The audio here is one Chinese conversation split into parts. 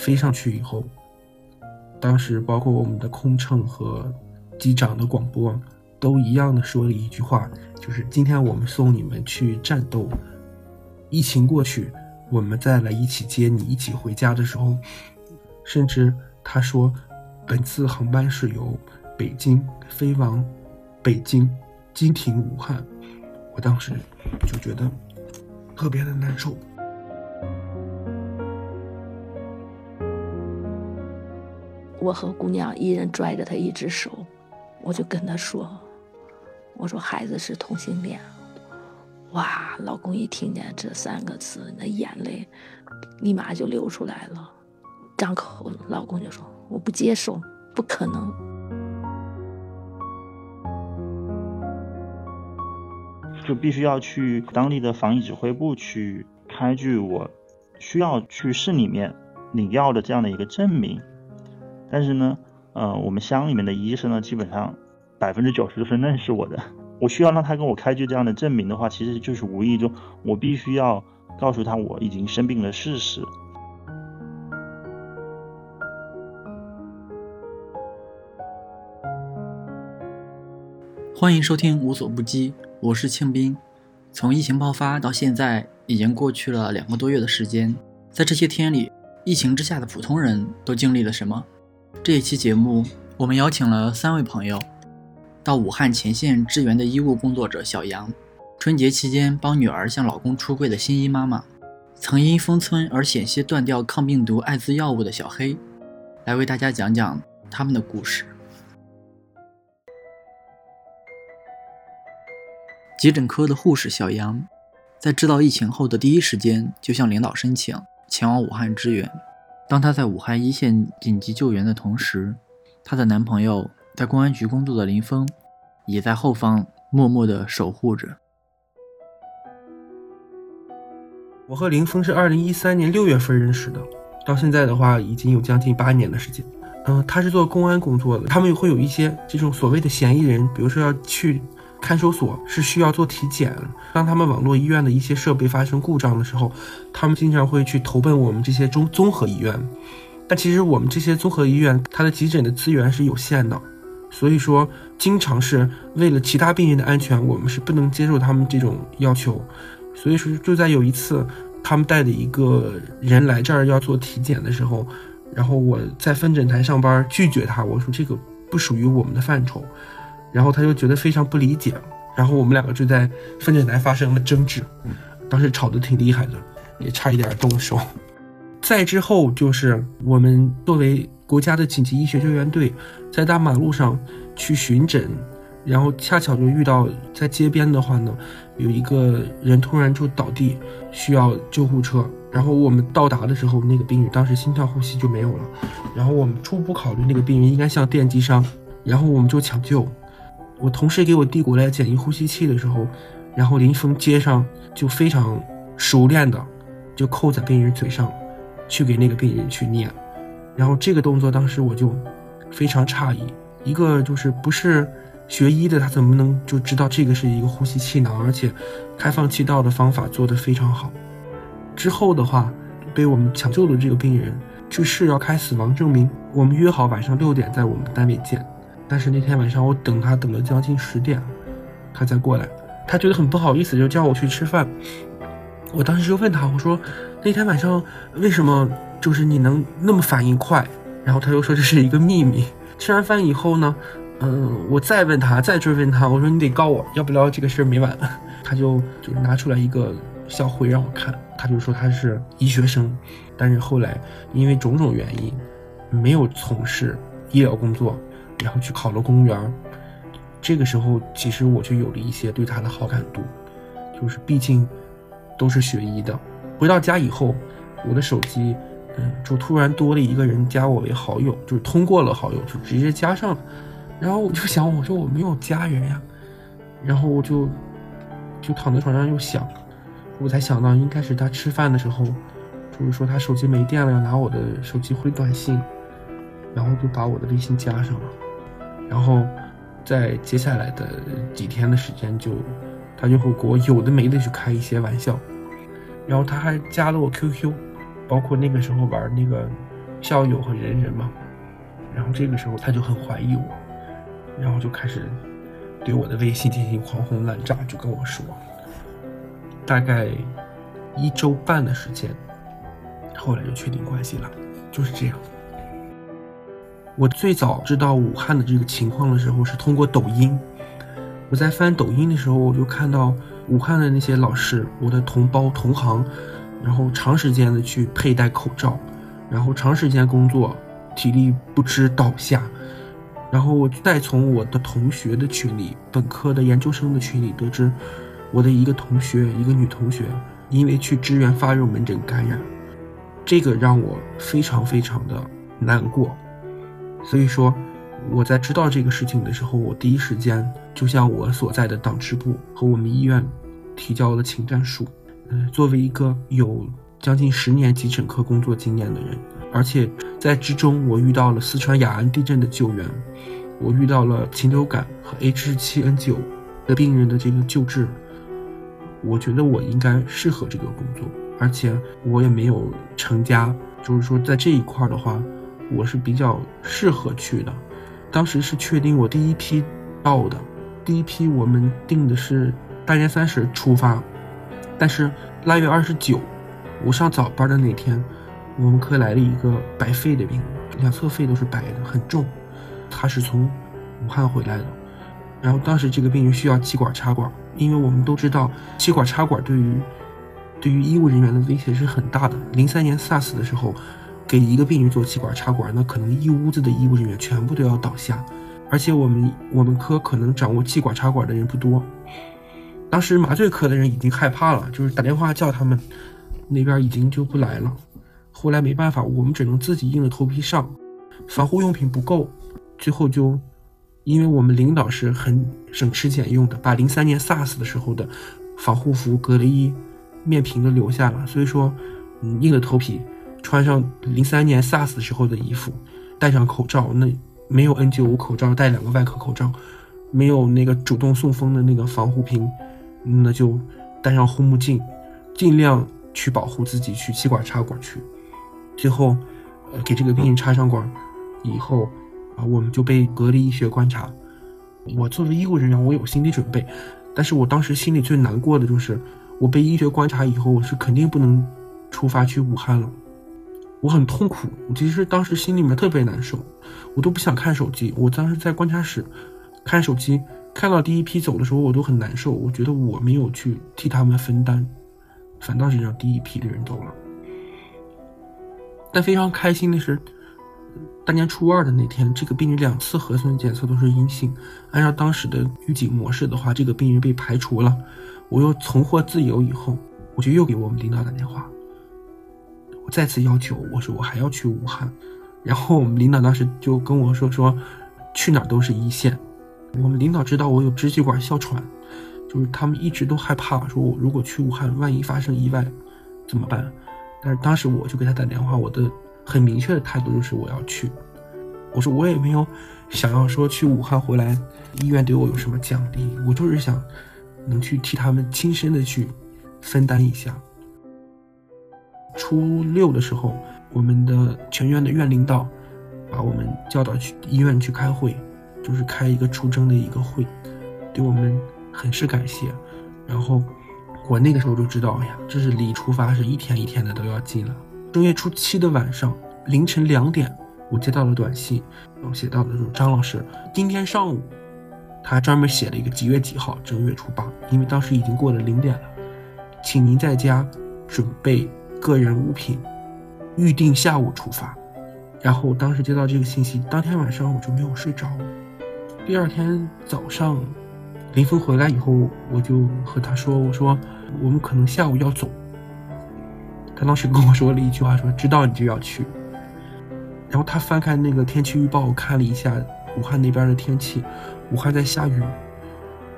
飞上去以后，当时包括我们的空乘和机长的广播，都一样的说了一句话，就是今天我们送你们去战斗，疫情过去，我们再来一起接你一起回家的时候，甚至他说，本次航班是由北京飞往北京，经停武汉，我当时就觉得特别的难受。我和姑娘一人拽着她一只手，我就跟她说：“我说孩子是同性恋。”哇，老公一听见这三个字，那眼泪立马就流出来了。张口，老公就说：“我不接受，不可能。”就必须要去当地的防疫指挥部去开具我需要去市里面领药的这样的一个证明。但是呢，呃，我们乡里面的医生呢，基本上百分之九十都是认识我的。我需要让他跟我开具这样的证明的话，其实就是无意中我必须要告诉他我已经生病的事实。欢迎收听无所不击，我是庆斌。从疫情爆发到现在，已经过去了两个多月的时间，在这些天里，疫情之下的普通人都经历了什么？这一期节目，我们邀请了三位朋友，到武汉前线支援的医务工作者小杨，春节期间帮女儿向老公出柜的新一妈妈，曾因封村而险些断掉抗病毒艾滋药物的小黑，来为大家讲讲他们的故事。急诊科的护士小杨，在知道疫情后的第一时间就向领导申请前往武汉支援。当她在武汉一线紧急救援的同时，她的男朋友在公安局工作的林峰，也在后方默默的守护着。我和林峰是二零一三年六月份认识的，到现在的话已经有将近八年的时间。嗯，他是做公安工作的，他们会有一些这种所谓的嫌疑人，比如说要去。看守所是需要做体检，当他们网络医院的一些设备发生故障的时候，他们经常会去投奔我们这些综综合医院。但其实我们这些综合医院，它的急诊的资源是有限的，所以说经常是为了其他病人的安全，我们是不能接受他们这种要求。所以说就在有一次，他们带的一个人来这儿要做体检的时候，然后我在分诊台上班拒绝他，我说这个不属于我们的范畴。然后他就觉得非常不理解，然后我们两个就在分诊台发生了争执，当时吵得挺厉害的，也差一点动手。再之后就是我们作为国家的紧急医学救援队，在大马路上去巡诊，然后恰巧就遇到在街边的话呢，有一个人突然就倒地，需要救护车。然后我们到达的时候，那个病人当时心跳呼吸就没有了，然后我们初步考虑那个病人应该像电击伤，然后我们就抢救。我同事给我递过来简易呼吸器的时候，然后林峰接上就非常熟练的就扣在病人嘴上，去给那个病人去念。然后这个动作当时我就非常诧异，一个就是不是学医的，他怎么能就知道这个是一个呼吸气囊，而且开放气道的方法做得非常好。之后的话，被我们抢救的这个病人去市要开死亡证明，我们约好晚上六点在我们单位见。但是那天晚上我等他等了将近十点，他才过来。他觉得很不好意思，就叫我去吃饭。我当时就问他，我说那天晚上为什么就是你能那么反应快？然后他又说这是一个秘密。吃完饭以后呢，嗯，我再问他，再追问他，我说你得告我，要不然这个事儿没完。他就就拿出来一个校徽让我看，他就说他是医学生，但是后来因为种种原因没有从事医疗工作。然后去考了公务员，这个时候其实我就有了一些对他的好感度，就是毕竟都是学医的。回到家以后，我的手机，嗯，就突然多了一个人加我为好友，就是通过了好友就直接加上了。然后我就想，我说我没有家人呀，然后我就就躺在床上又想，我才想到应该是他吃饭的时候，就是说他手机没电了，要拿我的手机回短信，然后就把我的微信加上了。然后，在接下来的几天的时间，就他就会给我有的没的去开一些玩笑，然后他还加了我 QQ，包括那个时候玩那个校友和人人嘛。然后这个时候他就很怀疑我，然后就开始对我的微信进行狂轰滥炸，就跟我说，大概一周半的时间，后来就确定关系了，就是这样。我最早知道武汉的这个情况的时候是通过抖音，我在翻抖音的时候，我就看到武汉的那些老师，我的同胞同行，然后长时间的去佩戴口罩，然后长时间工作，体力不支倒下，然后我再从我的同学的群里，本科的研究生的群里得知，我的一个同学，一个女同学，因为去支援发热门诊感染，这个让我非常非常的难过。所以说，我在知道这个事情的时候，我第一时间就向我所在的党支部和我们医院提交了请战书。嗯，作为一个有将近十年急诊科工作经验的人，而且在之中我遇到了四川雅安地震的救援，我遇到了禽流感和 H7N9 的病人的这个救治，我觉得我应该适合这个工作，而且我也没有成家，就是说在这一块的话。我是比较适合去的，当时是确定我第一批到的，第一批我们定的是大年三十出发，但是腊月二十九，我上早班的那天，我们科来了一个白肺的病人，两侧肺都是白的，很重，他是从武汉回来的，然后当时这个病人需要气管插管，因为我们都知道气管插管对于对于医务人员的威胁是很大的，零三年 SARS 的时候。给一个病人做气管插管，那可能一屋子的医务人员全部都要倒下，而且我们我们科可能掌握气管插管的人不多。当时麻醉科的人已经害怕了，就是打电话叫他们，那边已经就不来了。后来没办法，我们只能自己硬着头皮上，防护用品不够，最后就，因为我们领导是很省吃俭用的，把零三年 SARS 的时候的防护服、隔离衣、面屏都留下了，所以说，嗯，硬着头皮。穿上零三年 SARS 时候的衣服，戴上口罩，那没有 N95 口罩，戴两个外科口罩，没有那个主动送风的那个防护瓶，那就戴上护目镜，尽量去保护自己，去气管插管去。最后，呃，给这个病人插上管以后，啊，我们就被隔离医学观察。我作为医务人员，我有心理准备，但是我当时心里最难过的就是，我被医学观察以后，我是肯定不能出发去武汉了。我很痛苦，我其实当时心里面特别难受，我都不想看手机。我当时在观察室看手机，看到第一批走的时候，我都很难受。我觉得我没有去替他们分担，反倒是让第一批的人走了。但非常开心的是，大年初二的那天，这个病人两次核酸检测都是阴性。按照当时的预警模式的话，这个病人被排除了。我又重获自由以后，我就又给我们领导打电话。再次要求我说我还要去武汉，然后我们领导当时就跟我说说，去哪儿都是一线。我们领导知道我有支气管哮喘，就是他们一直都害怕，说我如果去武汉，万一发生意外怎么办？但是当时我就给他打电话，我的很明确的态度就是我要去。我说我也没有想要说去武汉回来，医院对我有什么奖励，我就是想能去替他们亲身的去分担一下。初六的时候，我们的全院的院领导把我们叫到去医院去开会，就是开一个出征的一个会，对我们很是感谢。然后我那个时候就知道，哎呀，这是离出发是一天一天的都要近了。正月初七的晚上凌晨两点，我接到了短信，然后写到的说张老师，今天上午，他专门写了一个几月几号，正月初八，因为当时已经过了零点了，请您在家准备。个人物品，预定下午出发。然后我当时接到这个信息，当天晚上我就没有睡着。第二天早上，林峰回来以后，我就和他说：“我说我们可能下午要走。”他当时跟我说了一句话：“说知道你就要去。”然后他翻开那个天气预报，看了一下武汉那边的天气，武汉在下雨。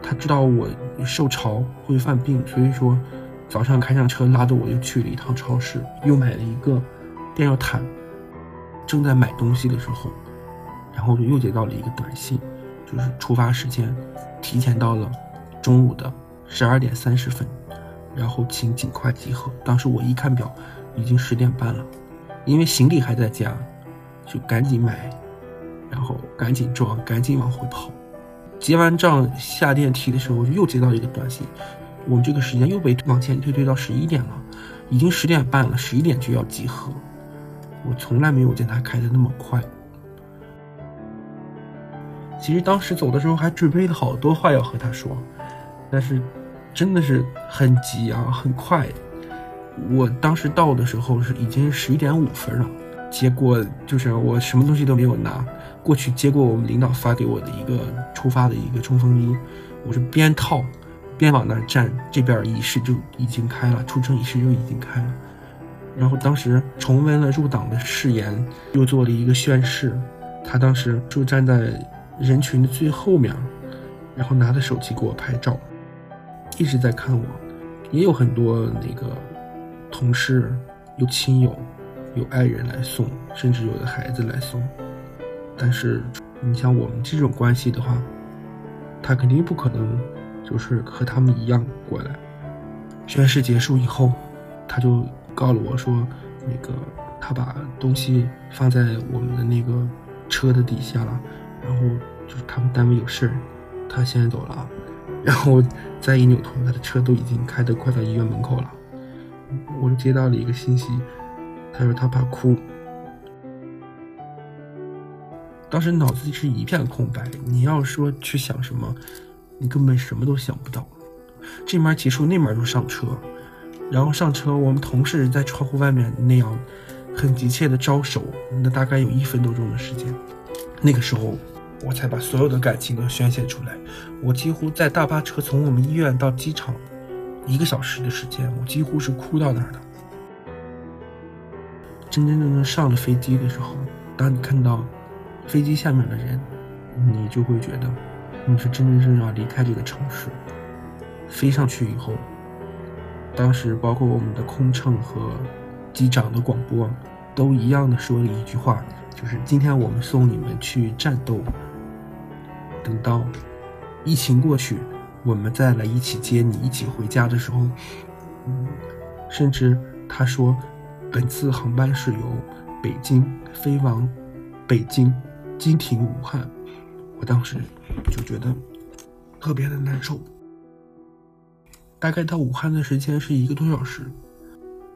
他知道我受潮会犯病，所以说。早上开上车拉着我又去了一趟超市，又买了一个电热毯。正在买东西的时候，然后就又接到了一个短信，就是出发时间提前到了中午的十二点三十分，然后请尽快集合。当时我一看表，已经十点半了，因为行李还在家，就赶紧买，然后赶紧装，赶紧往回跑。结完账下电梯的时候，又接到一个短信，我们这个时间又被往前推推到十一点了，已经十点半了，十一点就要集合。我从来没有见他开的那么快。其实当时走的时候还准备了好多话要和他说，但是真的是很急啊，很快。我当时到的时候是已经十一点五分了，结果就是我什么东西都没有拿过去，接过我们领导发给我的一个出发的一个冲锋衣，我是边套边往那站，这边仪式就已经开了，出征仪式就已经开了。然后当时重温了入党的誓言，又做了一个宣誓。他当时就站在人群的最后面，然后拿着手机给我拍照，一直在看我。也有很多那个同事、有亲友、有爱人来送，甚至有的孩子来送。但是你像我们这种关系的话，他肯定不可能就是和他们一样过来。宣誓结束以后，他就。告了我说，那个他把东西放在我们的那个车的底下了，然后就是他们单位有事儿，他先走了，然后再一扭头，他的车都已经开得快到医院门口了。我就接到了一个信息，他说他怕哭，当时脑子里是一片空白。你要说去想什么，你根本什么都想不到。这面结束，那面就上车。然后上车，我们同事在窗户外面那样很急切的招手，那大概有一分多钟的时间。那个时候，我才把所有的感情都宣泄出来。我几乎在大巴车从我们医院到机场一个小时的时间，我几乎是哭到那儿的。真真正正上了飞机的时候，当你看到飞机下面的人，你就会觉得你是真真正正要离开这个城市。飞上去以后。当时，包括我们的空乘和机长的广播，都一样的说了一句话，就是今天我们送你们去战斗。等到疫情过去，我们再来一起接你一起回家的时候，嗯，甚至他说，本次航班是由北京飞往北京，经停武汉。我当时就觉得特别的难受。大概到武汉的时间是一个多小时，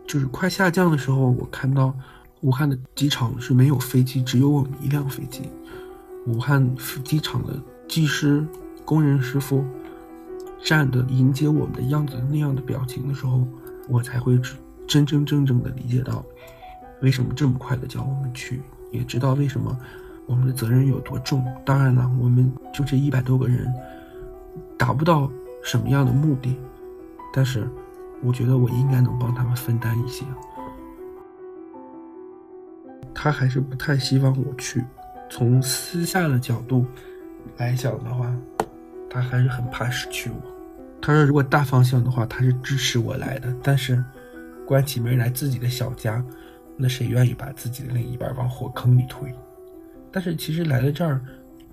就是快下降的时候，我看到武汉的机场是没有飞机，只有我们一辆飞机。武汉机场的技师、工人师傅站的迎接我们的样子，那样的表情的时候，我才会真真正正的理解到，为什么这么快的叫我们去，也知道为什么我们的责任有多重。当然了，我们就这一百多个人，达不到什么样的目的。但是，我觉得我应该能帮他们分担一些。他还是不太希望我去。从私下的角度来讲的话，他还是很怕失去我。他说，如果大方向的话，他是支持我来的。但是，关起门来自己的小家，那谁愿意把自己的另一半往火坑里推？但是，其实来了这儿，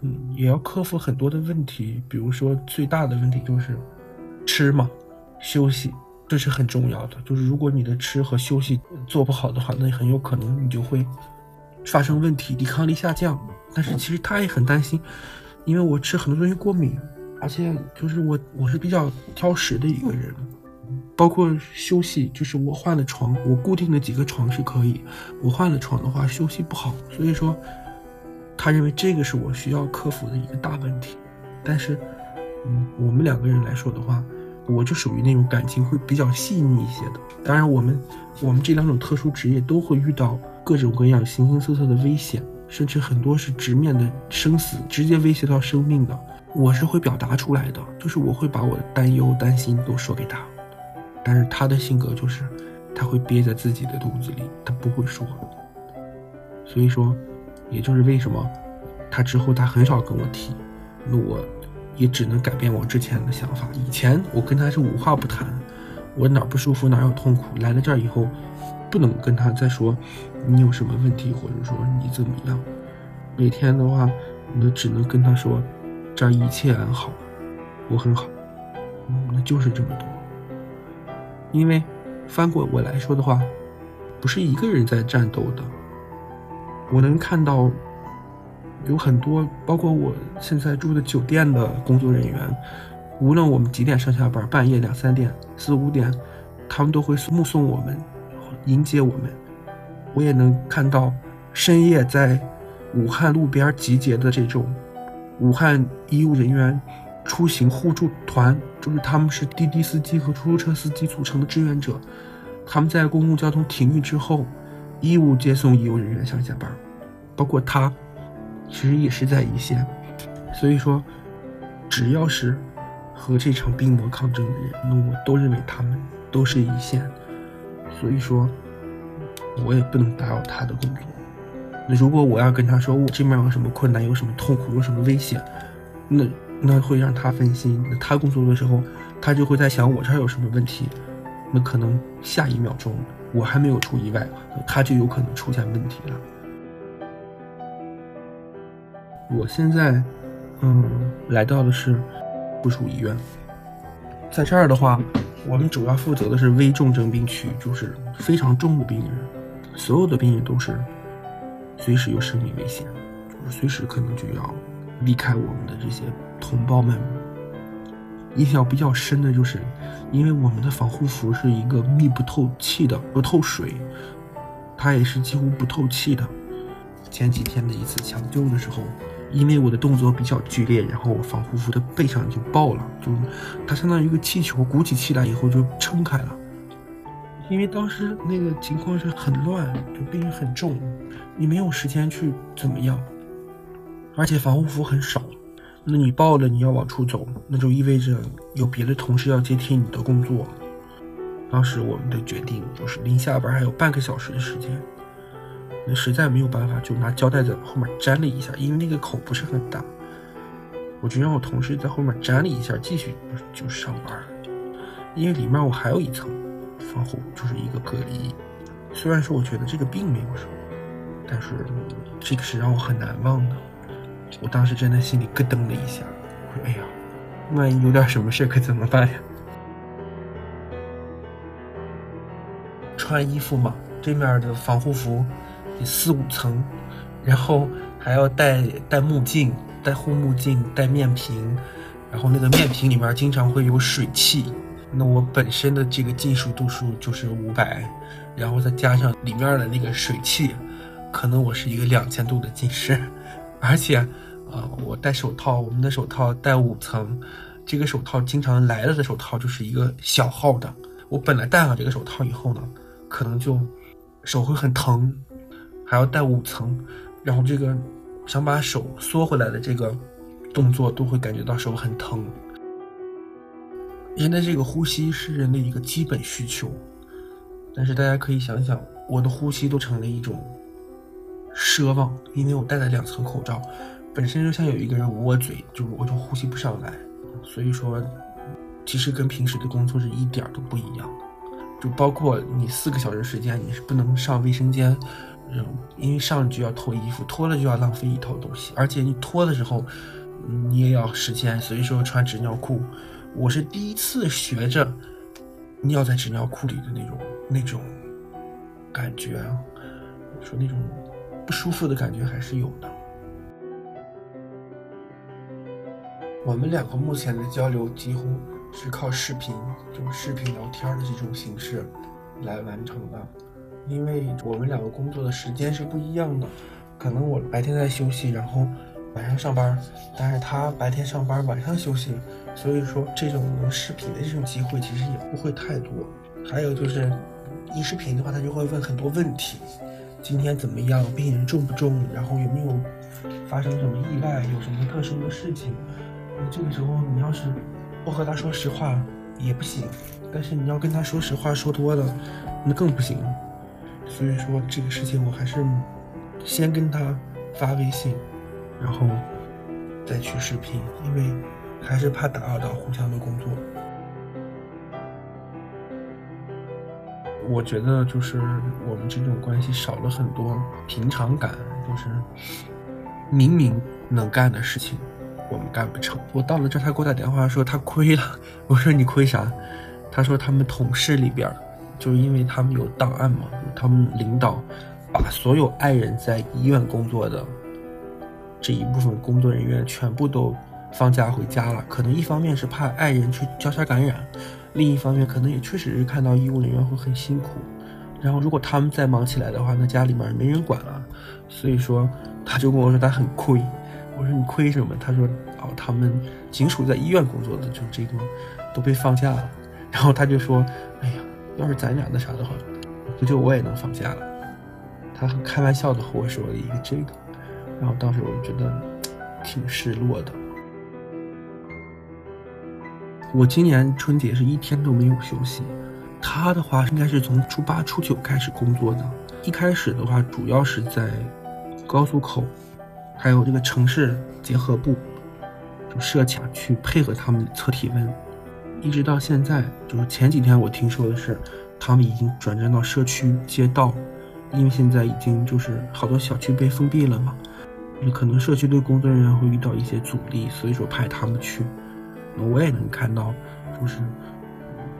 嗯，也要克服很多的问题。比如说，最大的问题就是吃嘛。休息，这是很重要的。就是如果你的吃和休息做不好的话，那很有可能你就会发生问题，抵抗力下降。但是其实他也很担心，因为我吃很多东西过敏，而且就是我我是比较挑食的一个人，包括休息，就是我换了床，我固定的几个床是可以，我换了床的话休息不好，所以说他认为这个是我需要克服的一个大问题。但是，嗯，我们两个人来说的话。我就属于那种感情会比较细腻一些的。当然，我们我们这两种特殊职业都会遇到各种各样形形色色的危险，甚至很多是直面的生死，直接威胁到生命的。我是会表达出来的，就是我会把我的担忧、担心都说给他。但是他的性格就是，他会憋在自己的肚子里，他不会说。所以说，也就是为什么他之后他很少跟我提，那我。也只能改变我之前的想法。以前我跟他是无话不谈，我哪不舒服哪有痛苦，来了这儿以后，不能跟他再说你有什么问题，或者说你怎么样。每天的话，我只能跟他说，这儿一切安好，我很好，嗯，那就是这么多。因为翻过我来说的话，不是一个人在战斗的，我能看到有很多，包括我现在住的酒店的工作人员，无论我们几点上下班，半夜两三点、四五点，他们都会目送我们，迎接我们。我也能看到深夜在武汉路边集结的这种武汉医务人员出行互助团，就是他们是滴滴司机和出租车司机组成的志愿者，他们在公共交通停运之后，义务接送医务人员上下班，包括他，其实也是在一线。所以说，只要是和这场病魔抗争的人，那我都认为他们都是一线。所以说。我也不能打扰他的工作。那如果我要跟他说我这边有什么困难，有什么痛苦，有什么危险，那那会让他分心。那他工作的时候，他就会在想我这儿有什么问题。那可能下一秒钟我还没有出意外，他就有可能出现问题了。我现在，嗯，来到的是附属医院，在这儿的话，我们主要负责的是危重症病区，就是非常重的病人。所有的病人都是随时有生命危险，就是随时可能就要离开我们的这些同胞们。印象比较深的就是，因为我们的防护服是一个密不透气的，不透水，它也是几乎不透气的。前几天的一次抢救的时候，因为我的动作比较剧烈，然后我防护服的背上就爆了，就它相当于一个气球，鼓起气来以后就撑开了。因为当时那个情况是很乱，就病人很重，你没有时间去怎么样，而且防护服很少，那你报了，你要往出走，那就意味着有别的同事要接替你的工作。当时我们的决定就是临下班还有半个小时的时间，那实在没有办法，就拿胶带在后面粘了一下，因为那个口不是很大，我就让我同事在后面粘了一下，继续就上班，因为里面我还有一层。防护就是一个隔离，虽然说我觉得这个并没有什么，但是这个是让我很难忘的。我当时真的心里咯噔了一下，我说：“哎呀，万一有点什么事可怎么办呀？”穿衣服嘛，这面的防护服得四五层，然后还要戴戴目镜、戴护目镜、戴面屏，然后那个面屏里面经常会有水汽。那我本身的这个近视度数就是五百，然后再加上里面的那个水汽，可能我是一个两千度的近视，而且，呃，我戴手套，我们的手套戴五层，这个手套经常来了的手套就是一个小号的，我本来戴上这个手套以后呢，可能就手会很疼，还要戴五层，然后这个想把手缩回来的这个动作都会感觉到手很疼。人的这个呼吸是人的一个基本需求，但是大家可以想想，我的呼吸都成了一种奢望，因为我戴了两层口罩，本身就像有一个人捂我嘴，就我就呼吸不上来。所以说，其实跟平时的工作是一点都不一样的。就包括你四个小时时间，你是不能上卫生间，嗯，因为上就要脱衣服，脱了就要浪费一套东西，而且你脱的时候，你也要时间，所以说穿纸尿裤。我是第一次学着尿在纸尿裤里的那种那种感觉啊，说那种不舒服的感觉还是有的。我们两个目前的交流几乎是靠视频，就是视频聊天的这种形式来完成的，因为我们两个工作的时间是不一样的，可能我白天在休息，然后晚上上班，但是他白天上班，晚上休息。所以说，这种能视频的这种机会其实也不会太多。还有就是，一视频的话，他就会问很多问题：今天怎么样？病人重不重？然后有没有发生什么意外？有什么特殊的事情？那这个时候你要是不和他说实话也不行，但是你要跟他说实话说多了，那更不行。所以说这个事情我还是先跟他发微信，然后再去视频，因为。还是怕打扰到互相的工作。我觉得就是我们这种关系少了很多平常感，就是明明能干的事情，我们干不成。我到了这，他给我打电话说他亏了。我说你亏啥？他说他们同事里边，就是因为他们有档案嘛，他们领导把所有爱人在医院工作的这一部分工作人员全部都放假回家了。可能一方面是怕爱人去交叉感染，另一方面可能也确实是看到医务人员会很辛苦。然后如果他们再忙起来的话，那家里面没人管了。所以说，他就跟我说他很亏。我说你亏什么？他说哦，他们警署在医院工作的就这个都被放假了。然后他就说，哎呀，要是咱俩那啥的话，不就我也能放假了？他很开玩笑的和我说了一个这个。然后当时我就觉得挺失落的。我今年春节是一天都没有休息。他的话应该是从初八、初九开始工作的。一开始的话，主要是在高速口，还有这个城市结合部，就设卡去配合他们测体温。一直到现在，就是前几天我听说的是，他们已经转战到社区街道，因为现在已经就是好多小区被封闭了嘛，可能社区的工作人员会遇到一些阻力，所以说派他们去。我也能看到，就是。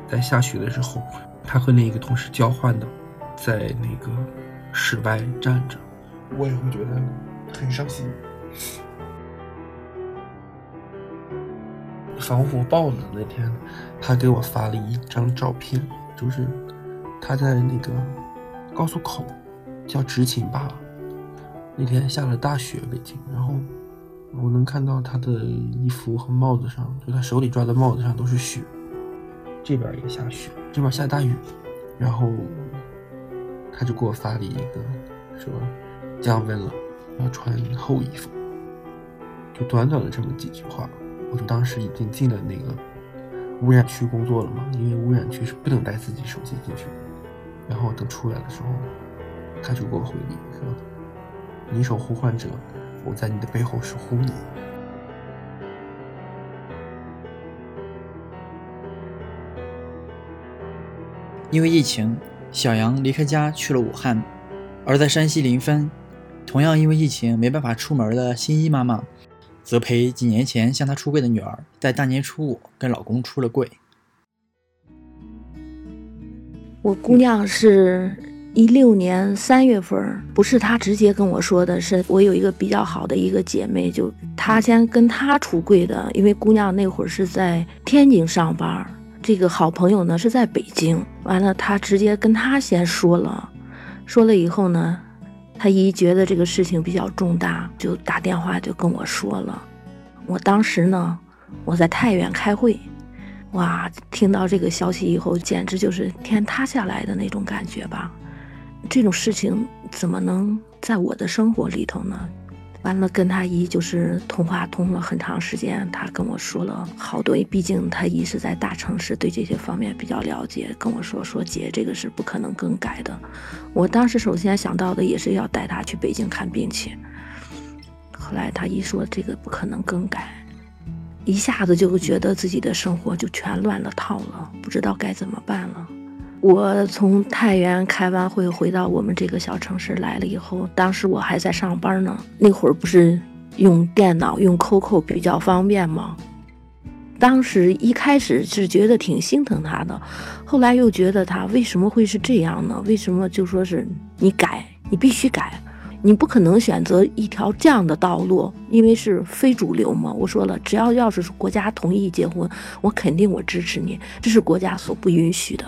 在下雪的时候，他和另一个同事交换的，在那个室外站着，我也会觉得很伤心。防火豹子那天，他给我发了一张照片，就是他在那个高速口，叫执勤吧。那天下了大雪，北京，然后我能看到他的衣服和帽子上，就他手里抓的帽子上都是雪。这边也下雪，这边下大雨，然后他就给我发了一个，说降温了，要穿厚衣服。就短短的这么几句话，我就当时已经进了那个污染区工作了嘛，因为污染区是不能带自己手机进去。然后等出来的时候，他就给我回礼说：“你守护患者，我在你的背后守护你。”因为疫情，小杨离开家去了武汉，而在山西临汾，同样因为疫情没办法出门的新一妈妈，则陪几年前向她出柜的女儿，在大年初五跟老公出了柜。我姑娘是一六年三月份，不是她直接跟我说的，是我有一个比较好的一个姐妹，就她先跟她出柜的，因为姑娘那会儿是在天津上班。这个好朋友呢是在北京，完了他直接跟他先说了，说了以后呢，他姨觉得这个事情比较重大，就打电话就跟我说了。我当时呢，我在太原开会，哇，听到这个消息以后，简直就是天塌下来的那种感觉吧。这种事情怎么能在我的生活里头呢？完了，跟他姨就是通话通了很长时间，他跟我说了好多，毕竟他姨是在大城市，对这些方面比较了解。跟我说说姐，这个是不可能更改的。我当时首先想到的也是要带他去北京看病去。后来他一说这个不可能更改，一下子就觉得自己的生活就全乱了套了，不知道该怎么办了。我从太原开完会回到我们这个小城市来了以后，当时我还在上班呢。那会儿不是用电脑用 QQ 比较方便吗？当时一开始是觉得挺心疼他的，后来又觉得他为什么会是这样呢？为什么就说是你改，你必须改，你不可能选择一条这样的道路，因为是非主流嘛。我说了，只要要是国家同意结婚，我肯定我支持你，这是国家所不允许的。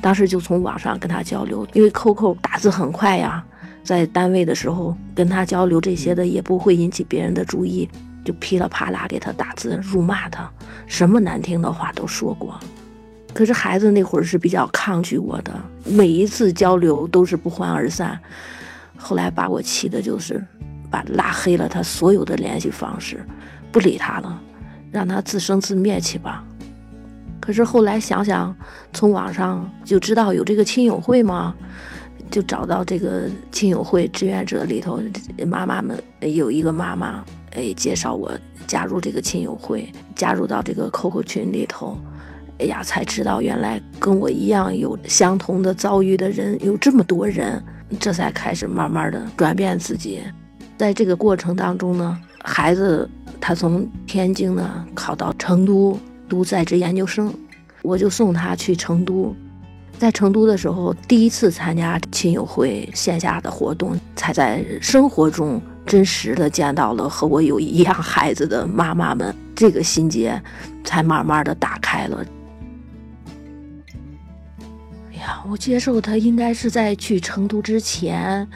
当时就从网上跟他交流，因为 QQ 打字很快呀，在单位的时候跟他交流这些的也不会引起别人的注意，就噼里啪啦给他打字辱骂他，什么难听的话都说过。可是孩子那会儿是比较抗拒我的，每一次交流都是不欢而散。后来把我气的就是，把拉黑了他所有的联系方式，不理他了，让他自生自灭去吧。可是后来想想，从网上就知道有这个亲友会嘛，就找到这个亲友会志愿者里头妈妈们有一个妈妈哎介绍我加入这个亲友会，加入到这个 QQ 群里头，哎呀才知道原来跟我一样有相同的遭遇的人有这么多人，这才开始慢慢的转变自己。在这个过程当中呢，孩子他从天津呢考到成都。读在职研究生，我就送他去成都。在成都的时候，第一次参加亲友会线下的活动，才在生活中真实的见到了和我有一样孩子的妈妈们，这个心结才慢慢的打开了。哎呀，我接受他应该是在去成都之前。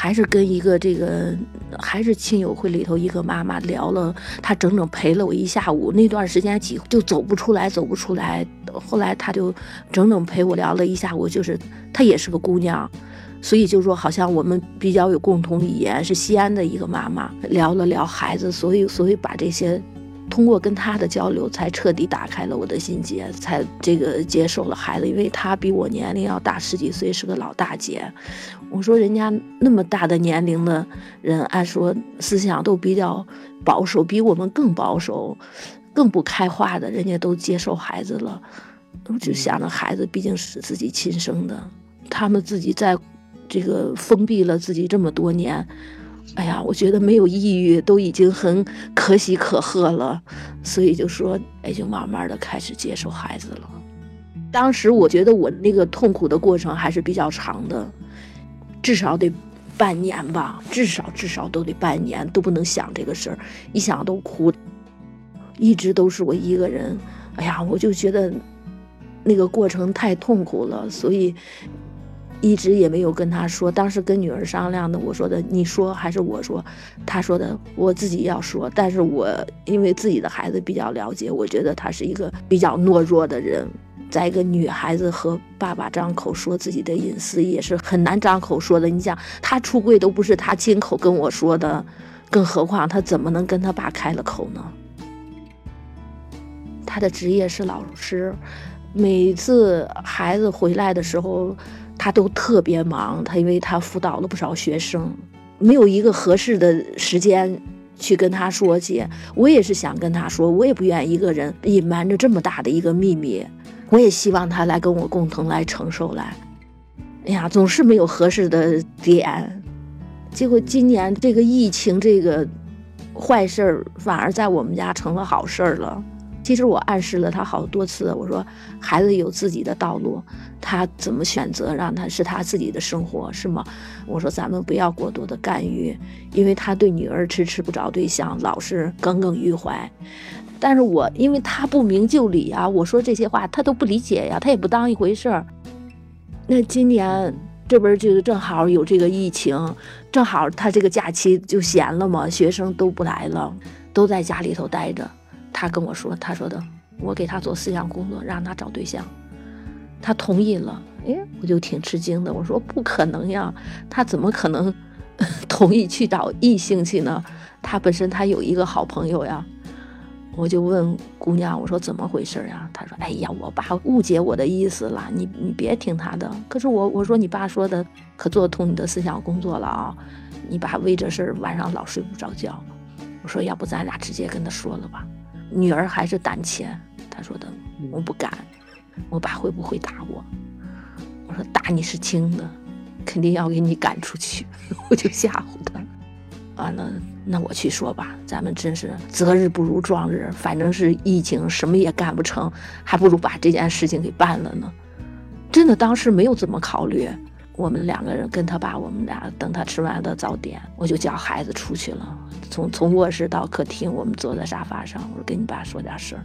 还是跟一个这个，还是亲友会里头一个妈妈聊了，她整整陪了我一下午。那段时间几乎就走不出来，走不出来。后来她就整整陪我聊了一下午，就是她也是个姑娘，所以就说好像我们比较有共同语言，是西安的一个妈妈，聊了聊孩子，所以所以把这些。通过跟他的交流，才彻底打开了我的心结，才这个接受了孩子，因为他比我年龄要大十几岁，是个老大姐。我说人家那么大的年龄的人，按说思想都比较保守，比我们更保守、更不开化的，人家都接受孩子了。我就想着孩子毕竟是自己亲生的，他们自己在这个封闭了自己这么多年。哎呀，我觉得没有抑郁都已经很可喜可贺了，所以就说，哎，就慢慢的开始接受孩子了。当时我觉得我那个痛苦的过程还是比较长的，至少得半年吧，至少至少都得半年，都不能想这个事儿，一想都哭。一直都是我一个人，哎呀，我就觉得那个过程太痛苦了，所以。一直也没有跟他说，当时跟女儿商量的，我说的你说还是我说，他说的我自己要说，但是我因为自己的孩子比较了解，我觉得他是一个比较懦弱的人，在一个女孩子和爸爸张口说自己的隐私也是很难张口说的。你想他出柜都不是他亲口跟我说的，更何况他怎么能跟他爸开了口呢？他的职业是老师，每次孩子回来的时候。他都特别忙，他因为他辅导了不少学生，没有一个合适的时间去跟他说去。我也是想跟他说，我也不愿意一个人隐瞒着这么大的一个秘密，我也希望他来跟我共同来承受来。哎呀，总是没有合适的点，结果今年这个疫情这个坏事儿反而在我们家成了好事儿了。其实我暗示了他好多次，我说孩子有自己的道路，他怎么选择，让他是他自己的生活，是吗？我说咱们不要过多的干预，因为他对女儿迟迟不找对象，老是耿耿于怀。但是我因为他不明就里啊，我说这些话他都不理解呀，他也不当一回事儿。那今年这边就正好有这个疫情，正好他这个假期就闲了嘛，学生都不来了，都在家里头待着。他跟我说，他说的，我给他做思想工作，让他找对象，他同意了。哎，我就挺吃惊的，我说不可能呀，他怎么可能 同意去找异性去呢？他本身他有一个好朋友呀。我就问姑娘，我说怎么回事呀？她说，哎呀，我爸误解我的意思了，你你别听他的。可是我我说你爸说的可做通你的思想工作了啊，你爸为这事儿晚上老睡不着觉。我说要不咱俩直接跟他说了吧。女儿还是胆怯，她说的我不敢，我爸会不会打我？我说打你是轻的，肯定要给你赶出去。我就吓唬她，完了那我去说吧。咱们真是择日不如撞日，反正是疫情，什么也干不成，还不如把这件事情给办了呢。真的当时没有怎么考虑。我们两个人跟他爸，我们俩等他吃完的早点，我就叫孩子出去了。从从卧室到客厅，我们坐在沙发上，我说跟你爸说点事儿。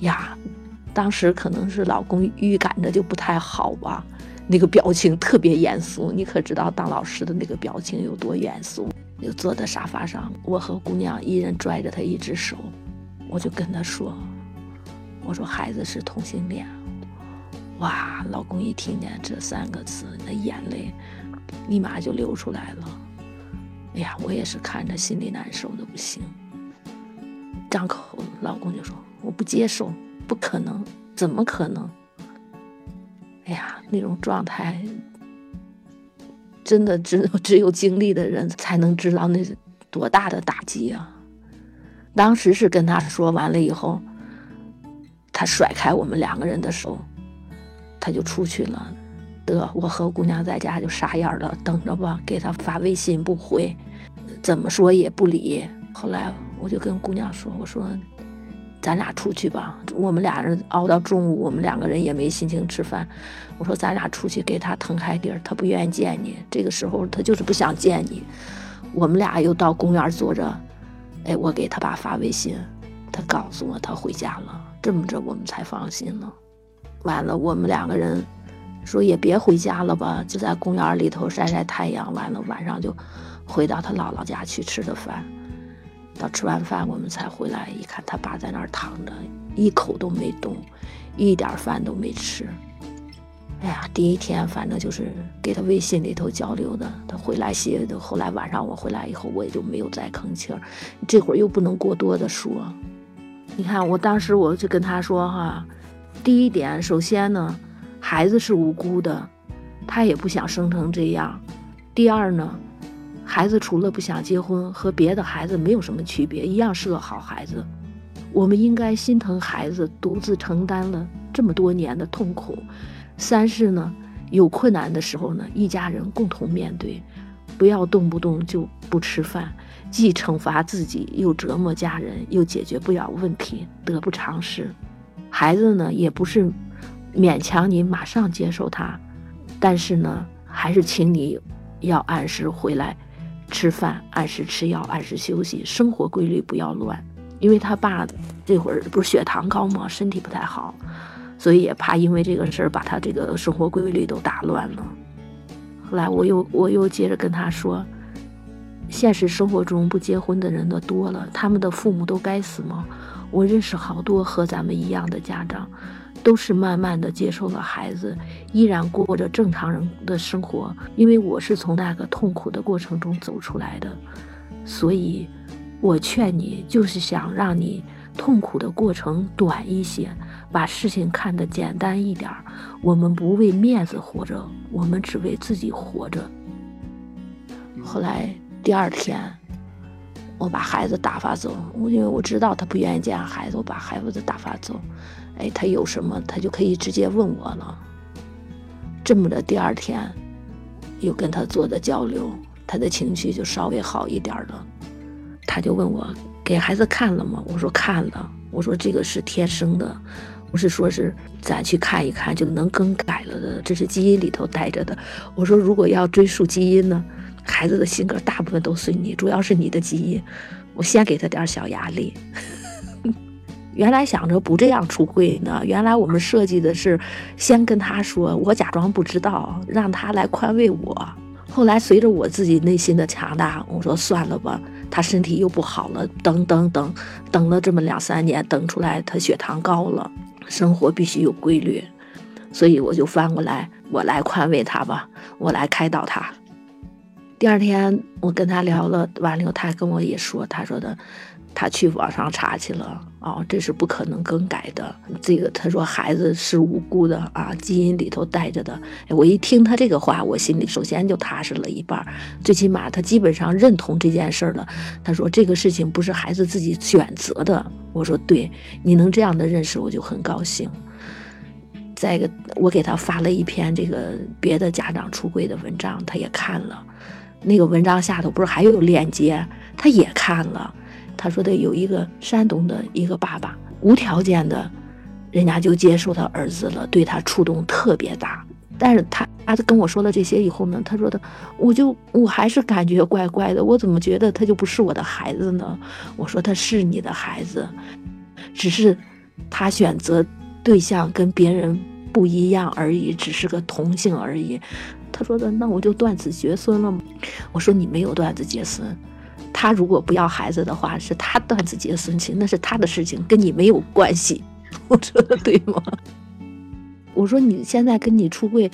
呀，当时可能是老公预感着就不太好吧，那个表情特别严肃。你可知道当老师的那个表情有多严肃？就坐在沙发上，我和姑娘一人拽着他一只手，我就跟他说：“我说孩子是同性恋。”哇！老公一听见这三个字，那眼泪立马就流出来了。哎呀，我也是看着心里难受的不行。张口，老公就说：“我不接受，不可能，怎么可能？”哎呀，那种状态，真的只有只有经历的人才能知道那是多大的打击啊！当时是跟他说完了以后，他甩开我们两个人的手。他就出去了，得我和姑娘在家就傻眼了，等着吧。给他发微信不回，怎么说也不理。后来我就跟姑娘说：“我说，咱俩出去吧。我们俩人熬到中午，我们两个人也没心情吃饭。我说咱俩出去给他腾开地儿，他不愿意见你。这个时候他就是不想见你。我们俩又到公园坐着，哎，我给他爸发微信，他告诉我他回家了。这么着我们才放心了。完了，我们两个人说也别回家了吧，就在公园里头晒晒太阳。完了晚上就回到他姥姥家去吃的饭。到吃完饭，我们才回来，一看他爸在那儿躺着，一口都没动，一点饭都没吃。哎呀，第一天反正就是给他微信里头交流的，他回来写的。后来晚上我回来以后，我也就没有再吭气儿。这会儿又不能过多的说。你看，我当时我就跟他说哈，第一点，首先呢，孩子是无辜的，他也不想生成这样。第二呢。孩子除了不想结婚，和别的孩子没有什么区别，一样是个好孩子。我们应该心疼孩子独自承担了这么多年的痛苦。三是呢，有困难的时候呢，一家人共同面对，不要动不动就不吃饭，既惩罚自己，又折磨家人，又解决不了问题，得不偿失。孩子呢，也不是勉强你马上接受他，但是呢，还是请你要按时回来。吃饭按时吃药，按时休息，生活规律不要乱。因为他爸这会儿不是血糖高吗？身体不太好，所以也怕因为这个事儿把他这个生活规律都打乱了。后来我又我又接着跟他说，现实生活中不结婚的人的多了，他们的父母都该死吗？我认识好多和咱们一样的家长。都是慢慢的接受了孩子，依然过着正常人的生活。因为我是从那个痛苦的过程中走出来的，所以，我劝你，就是想让你痛苦的过程短一些，把事情看得简单一点。我们不为面子活着，我们只为自己活着。后来第二天，我把孩子打发走，我因为我知道他不愿意见孩子，我把孩子打发走。哎，他有什么，他就可以直接问我了。这么的，第二天又跟他做的交流，他的情绪就稍微好一点了。他就问我给孩子看了吗？我说看了。我说这个是天生的，不是说是咱去看一看就能更改了的，这是基因里头带着的。我说如果要追溯基因呢，孩子的性格大部分都随你，主要是你的基因。我先给他点小压力。原来想着不这样出柜呢，原来我们设计的是先跟他说，我假装不知道，让他来宽慰我。后来随着我自己内心的强大，我说算了吧，他身体又不好了，等等等，等了这么两三年，等出来他血糖高了，生活必须有规律，所以我就翻过来，我来宽慰他吧，我来开导他。第二天我跟他聊了完了以后，他跟我也说，他说的。他去网上查去了，哦，这是不可能更改的。这个他说孩子是无辜的啊，基因里头带着的。我一听他这个话，我心里首先就踏实了一半，最起码他基本上认同这件事了。他说这个事情不是孩子自己选择的。我说对，你能这样的认识，我就很高兴。再一个，我给他发了一篇这个别的家长出柜的文章，他也看了。那个文章下头不是还有链接，他也看了。他说的有一个山东的一个爸爸，无条件的，人家就接受他儿子了，对他触动特别大。但是他他跟我说了这些以后呢，他说的，我就我还是感觉怪怪的，我怎么觉得他就不是我的孩子呢？我说他是你的孩子，只是他选择对象跟别人不一样而已，只是个同性而已。他说的，那我就断子绝孙了吗？我说你没有断子绝孙。他如果不要孩子的话，是他断子绝孙亲，那是他的事情，跟你没有关系。我说的对吗？我说你现在跟你出柜，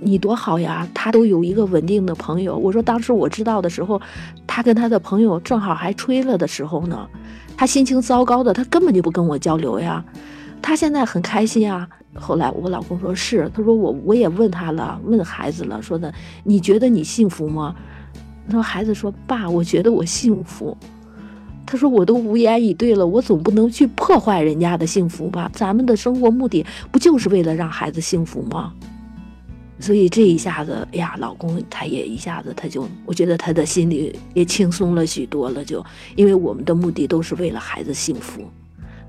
你多好呀，他都有一个稳定的朋友。我说当时我知道的时候，他跟他的朋友正好还吹了的时候呢，他心情糟糕的，他根本就不跟我交流呀。他现在很开心啊。后来我老公说是，他说我我也问他了，问孩子了，说的你觉得你幸福吗？他说：“孩子说，爸，我觉得我幸福。”他说：“我都无言以对了，我总不能去破坏人家的幸福吧？咱们的生活目的不就是为了让孩子幸福吗？”所以这一下子，哎呀，老公他也一下子他就，我觉得他的心里也轻松了许多了，就因为我们的目的都是为了孩子幸福，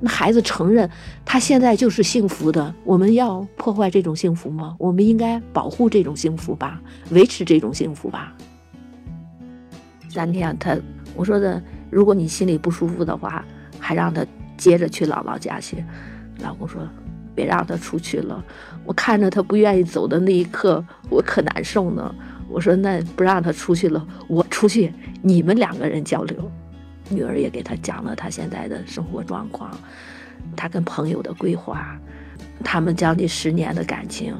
那孩子承认他现在就是幸福的，我们要破坏这种幸福吗？我们应该保护这种幸福吧，维持这种幸福吧。三天，他我说的，如果你心里不舒服的话，还让他接着去姥姥家去。老公说，别让他出去了，我看着他不愿意走的那一刻，我可难受呢。我说那不让他出去了，我出去，你们两个人交流。女儿也给他讲了他现在的生活状况，他跟朋友的规划，他们将近十年的感情，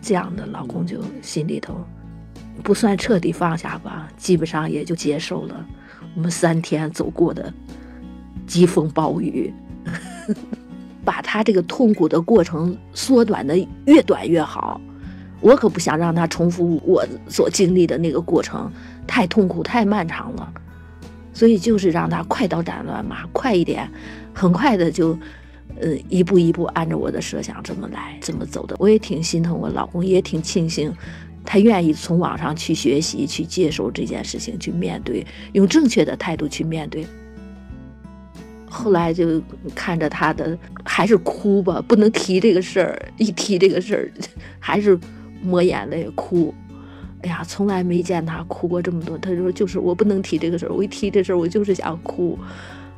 这样的老公就心里头不算彻底放下吧，基本上也就接受了。我们三天走过的疾风暴雨，把他这个痛苦的过程缩短的越短越好。我可不想让他重复我所经历的那个过程，太痛苦，太漫长了。所以就是让他快刀斩乱麻，快一点，很快的就，呃，一步一步按照我的设想这么来，这么走的。我也挺心疼我老公，也挺庆幸，他愿意从网上去学习，去接受这件事情，去面对，用正确的态度去面对。后来就看着他的，还是哭吧，不能提这个事儿，一提这个事儿，还是抹眼泪哭。哎呀，从来没见他哭过这么多。他说：“就是我不能提这个事儿，我一提这事儿，我就是想哭。”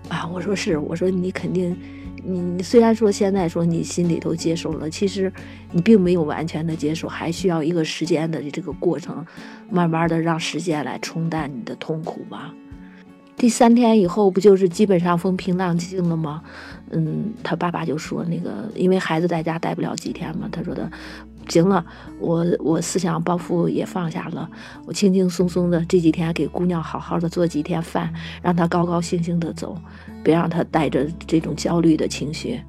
啊，我说是，我说你肯定，你虽然说现在说你心里头接受了，其实你并没有完全的接受，还需要一个时间的这个过程，慢慢的让时间来冲淡你的痛苦吧。第三天以后，不就是基本上风平浪静了吗？嗯，他爸爸就说那个，因为孩子在家待不了几天嘛，他说的。行了，我我思想包袱也放下了，我轻轻松松的这几天给姑娘好好的做几天饭，让她高高兴兴的走，别让她带着这种焦虑的情绪。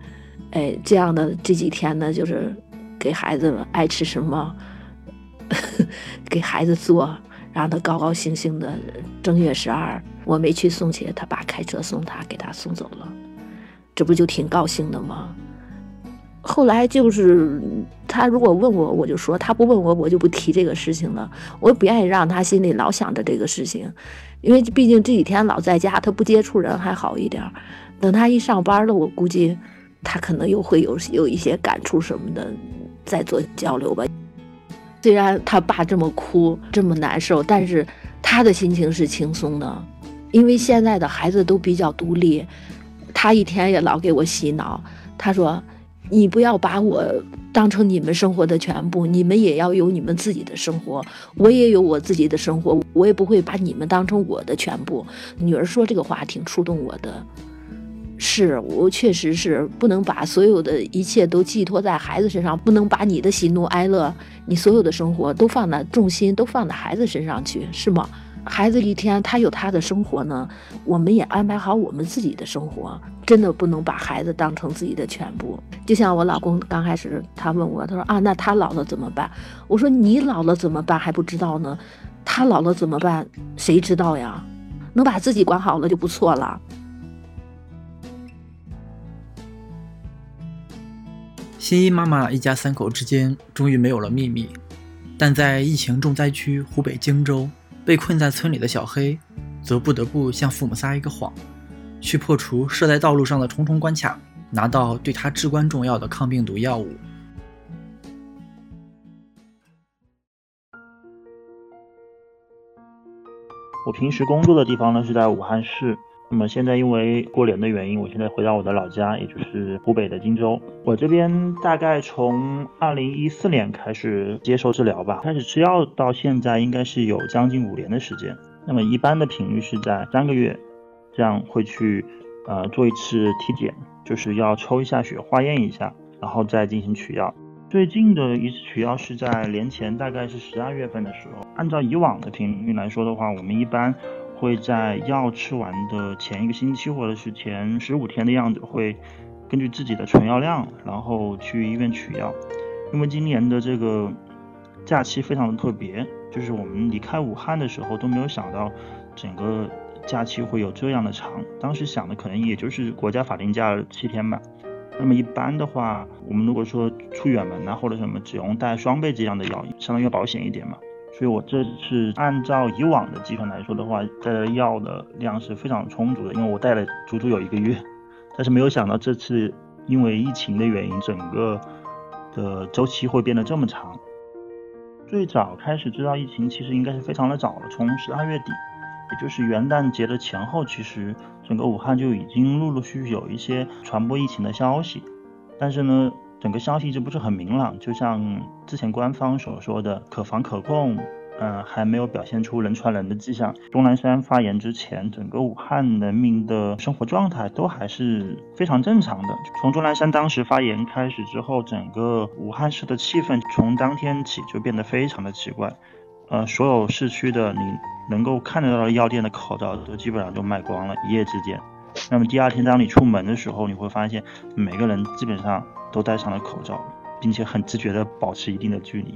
哎，这样的这几天呢，就是给孩子爱吃什么，给孩子做，让他高高兴兴的。正月十二，我没去送去，他爸开车送他，给他送走了，这不就挺高兴的吗？后来就是他如果问我，我就说；他不问我，我就不提这个事情了。我也不愿意让他心里老想着这个事情，因为毕竟这几天老在家，他不接触人还好一点。等他一上班了，我估计他可能又会有有一些感触什么的，再做交流吧。虽然他爸这么哭，这么难受，但是他的心情是轻松的，因为现在的孩子都比较独立。他一天也老给我洗脑，他说。你不要把我当成你们生活的全部，你们也要有你们自己的生活，我也有我自己的生活，我也不会把你们当成我的全部。女儿说这个话挺触动我的，是我确实是不能把所有的一切都寄托在孩子身上，不能把你的喜怒哀乐，你所有的生活都放在重心都放在孩子身上去，是吗？孩子一天他有他的生活呢，我们也安排好我们自己的生活，真的不能把孩子当成自己的全部。就像我老公刚开始他问我，他说啊，那他老了怎么办？我说你老了怎么办还不知道呢，他老了怎么办？谁知道呀？能把自己管好了就不错了。新一妈妈一家三口之间终于没有了秘密，但在疫情重灾区湖北荆州。被困在村里的小黑，则不得不向父母撒一个谎，去破除设在道路上的重重关卡，拿到对他至关重要的抗病毒药物。我平时工作的地方呢是在武汉市。那么现在因为过年的原因，我现在回到我的老家，也就是湖北的荆州。我这边大概从二零一四年开始接受治疗吧，开始吃药到现在应该是有将近五年的时间。那么一般的频率是在三个月，这样会去呃做一次体检，就是要抽一下血化验一下，然后再进行取药。最近的一次取药是在年前，大概是十二月份的时候。按照以往的频率来说的话，我们一般。会在药吃完的前一个星期，或者是前十五天的样子，会根据自己的存药量，然后去医院取药。因为今年的这个假期非常的特别，就是我们离开武汉的时候都没有想到整个假期会有这样的长。当时想的可能也就是国家法定假七天吧。那么一般的话，我们如果说出远门啊或者什么，只用带双倍这样的药，相当于保险一点嘛。所以，我这次按照以往的计算来说的话，带的药的量是非常充足的，因为我带了足足有一个月，但是没有想到这次因为疫情的原因，整个的周期会变得这么长。最早开始知道疫情，其实应该是非常的早了，从十二月底，也就是元旦节的前后，其实整个武汉就已经陆陆续续有一些传播疫情的消息。但是呢，整个消息一直不是很明朗，就像之前官方所说的可防可控。嗯，还没有表现出人传人的迹象。钟南山发言之前，整个武汉人民的生活状态都还是非常正常的。从钟南山当时发言开始之后，整个武汉市的气氛从当天起就变得非常的奇怪。呃，所有市区的你能够看得到的药店的口罩都基本上就卖光了，一夜之间。那么第二天当你出门的时候，你会发现每个人基本上都戴上了口罩，并且很自觉地保持一定的距离。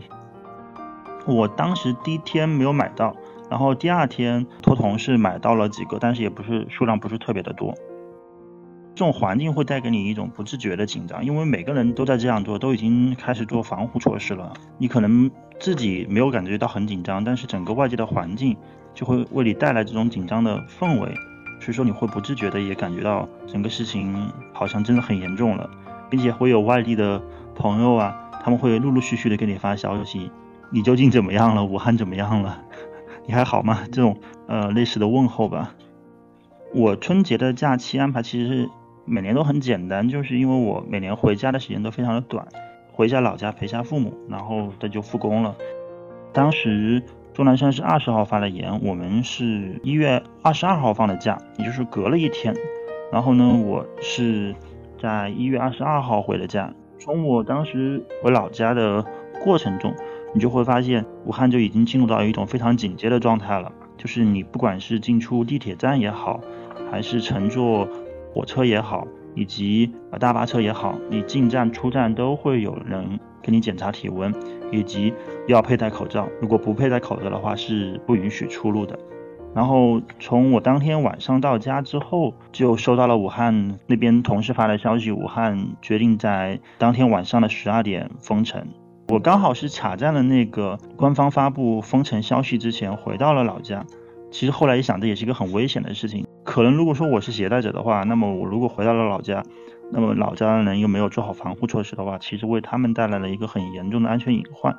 我当时第一天没有买到，然后第二天托同事买到了几个，但是也不是数量不是特别的多。这种环境会带给你一种不自觉的紧张，因为每个人都在这样做，都已经开始做防护措施了。你可能自己没有感觉到很紧张，但是整个外界的环境就会为你带来这种紧张的氛围，所以说你会不自觉的也感觉到整个事情好像真的很严重了，并且会有外地的朋友啊，他们会陆陆续续的给你发消息。你究竟怎么样了？武汉怎么样了？你还好吗？这种呃类似的问候吧。我春节的假期安排其实是每年都很简单，就是因为我每年回家的时间都非常的短，回一下老家陪下父母，然后这就复工了。当时钟南山是二十号发的言，我们是一月二十二号放的假，也就是隔了一天。然后呢，我是在一月二十二号回的家。从我当时回老家的过程中。你就会发现，武汉就已经进入到一种非常警戒的状态了。就是你不管是进出地铁站也好，还是乘坐火车也好，以及呃大巴车也好，你进站出站都会有人给你检查体温，以及要佩戴口罩。如果不佩戴口罩的话，是不允许出入的。然后从我当天晚上到家之后，就收到了武汉那边同事发的消息，武汉决定在当天晚上的十二点封城。我刚好是卡在了那个官方发布封城消息之前，回到了老家。其实后来一想，这也是一个很危险的事情。可能如果说我是携带者的话，那么我如果回到了老家，那么老家的人又没有做好防护措施的话，其实为他们带来了一个很严重的安全隐患。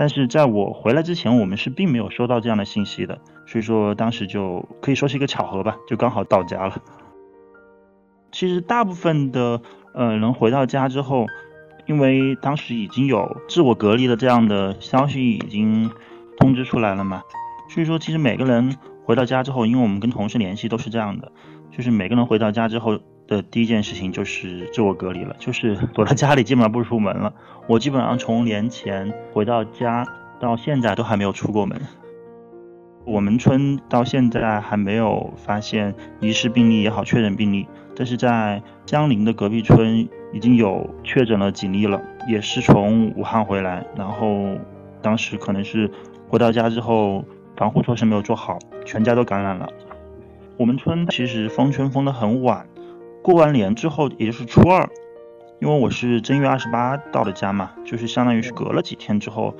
但是在我回来之前，我们是并没有收到这样的信息的，所以说当时就可以说是一个巧合吧，就刚好到家了。其实大部分的呃人回到家之后。因为当时已经有自我隔离的这样的消息已经通知出来了嘛，所以说其实每个人回到家之后，因为我们跟同事联系都是这样的，就是每个人回到家之后的第一件事情就是自我隔离了，就是躲在家里，基本上不出门了。我基本上从年前回到家到现在都还没有出过门。我们村到现在还没有发现疑似病例也好，确诊病例，但是在江陵的隔壁村。已经有确诊了几例了，也是从武汉回来，然后当时可能是回到家之后防护措施没有做好，全家都感染了。我们村其实封村封得很晚，过完年之后，也就是初二，因为我是正月二十八到的家嘛，就是相当于是隔了几天之后，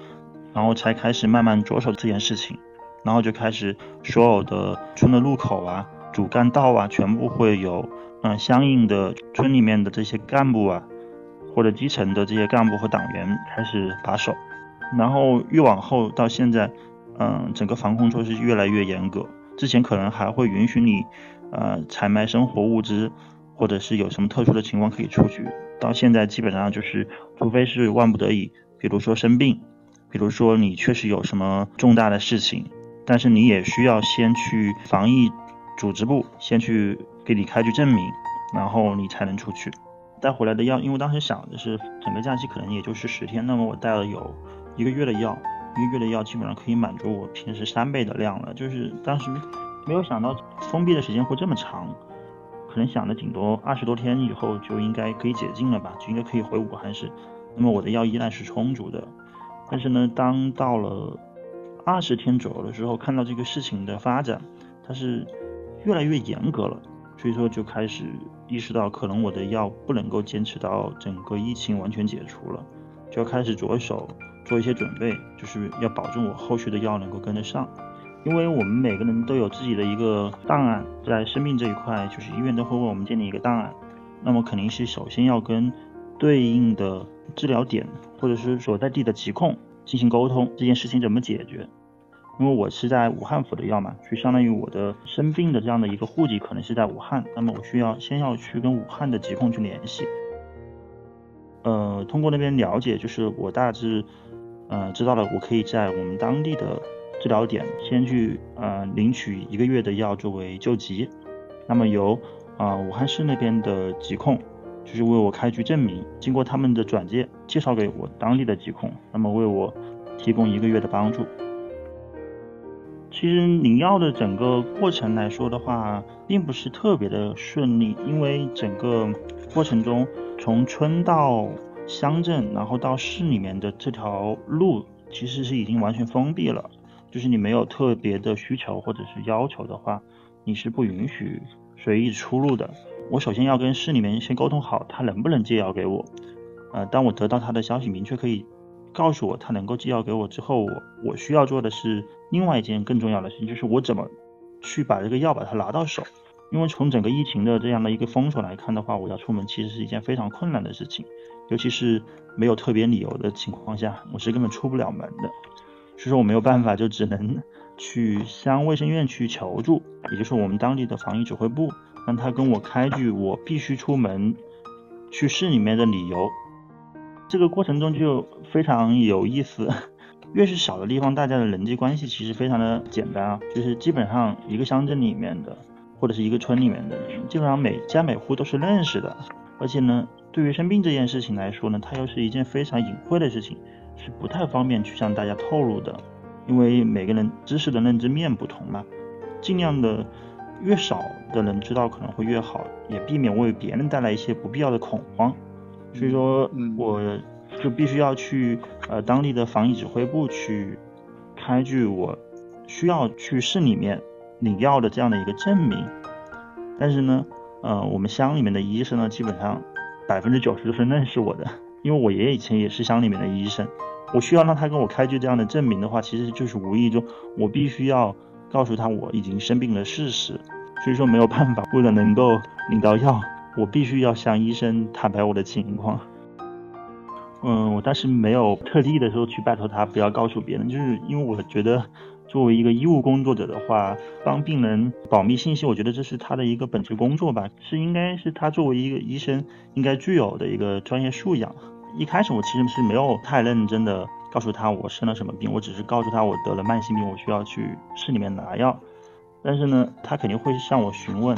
然后才开始慢慢着手这件事情，然后就开始所有的村的路口啊、主干道啊，全部会有。嗯，相应的村里面的这些干部啊，或者基层的这些干部和党员开始把守，然后越往后到现在，嗯，整个防控措施越来越严格。之前可能还会允许你，呃，采买生活物资，或者是有什么特殊的情况可以出去。到现在基本上就是，除非是万不得已，比如说生病，比如说你确实有什么重大的事情，但是你也需要先去防疫组织部先去。给你开具证明，然后你才能出去。带回来的药，因为当时想的是整个假期可能也就是十天，那么我带了有一个月的药，一个月的药基本上可以满足我平时三倍的量了。就是当时没有想到封闭的时间会这么长，可能想的顶多二十多天以后就应该可以解禁了吧，就应该可以回武汉市。那么我的药依然是充足的，但是呢，当到了二十天左右的时候，看到这个事情的发展，它是越来越严格了。所以说就开始意识到，可能我的药不能够坚持到整个疫情完全解除了，就要开始着手做一些准备，就是要保证我后续的药能够跟得上。因为我们每个人都有自己的一个档案，在生病这一块，就是医院都会为我们建立一个档案。那么肯定是首先要跟对应的治疗点或者是所在地的疾控进行沟通，这件事情怎么解决？因为我是在武汉服的药嘛，就相当于我的生病的这样的一个户籍可能是在武汉，那么我需要先要去跟武汉的疾控去联系。呃，通过那边了解，就是我大致呃知道了，我可以在我们当地的治疗点先去呃领取一个月的药作为救急，那么由啊武汉市那边的疾控。就是为我开具证明，经过他们的转介，介绍给我当地的疾控，那么为我提供一个月的帮助。其实领药的整个过程来说的话，并不是特别的顺利，因为整个过程中，从村到乡镇，然后到市里面的这条路，其实是已经完全封闭了。就是你没有特别的需求或者是要求的话，你是不允许随意出入的。我首先要跟市里面先沟通好，他能不能借药给我。呃，当我得到他的消息，明确可以告诉我他能够借药给我之后，我我需要做的是另外一件更重要的事情，就是我怎么去把这个药把它拿到手。因为从整个疫情的这样的一个封锁来看的话，我要出门其实是一件非常困难的事情，尤其是没有特别理由的情况下，我是根本出不了门的。所以说我没有办法，就只能去乡卫生院去求助，也就是我们当地的防疫指挥部。让他跟我开具我必须出门去市里面的理由，这个过程中就非常有意思。越是小的地方，大家的人际关系其实非常的简单啊，就是基本上一个乡镇里面的或者是一个村里面的，基本上每家每户都是认识的。而且呢，对于生病这件事情来说呢，它又是一件非常隐晦的事情，是不太方便去向大家透露的，因为每个人知识的认知面不同嘛，尽量的。越少的人知道可能会越好，也避免为别人带来一些不必要的恐慌。所以说，我就必须要去呃当地的防疫指挥部去开具我需要去市里面领药的这样的一个证明。但是呢，呃，我们乡里面的医生呢，基本上百分之九十都是认识我的，因为我爷爷以前也是乡里面的医生。我需要让他跟我开具这样的证明的话，其实就是无意中我必须要。告诉他我已经生病的事实，所以说没有办法，为了能够领到药，我必须要向医生坦白我的情况。嗯，我当时没有特地的时候去拜托他不要告诉别人，就是因为我觉得作为一个医务工作者的话，帮病人保密信息，我觉得这是他的一个本职工作吧，是应该是他作为一个医生应该具有的一个专业素养。一开始我其实是没有太认真的。告诉他我生了什么病，我只是告诉他我得了慢性病，我需要去市里面拿药。但是呢，他肯定会向我询问，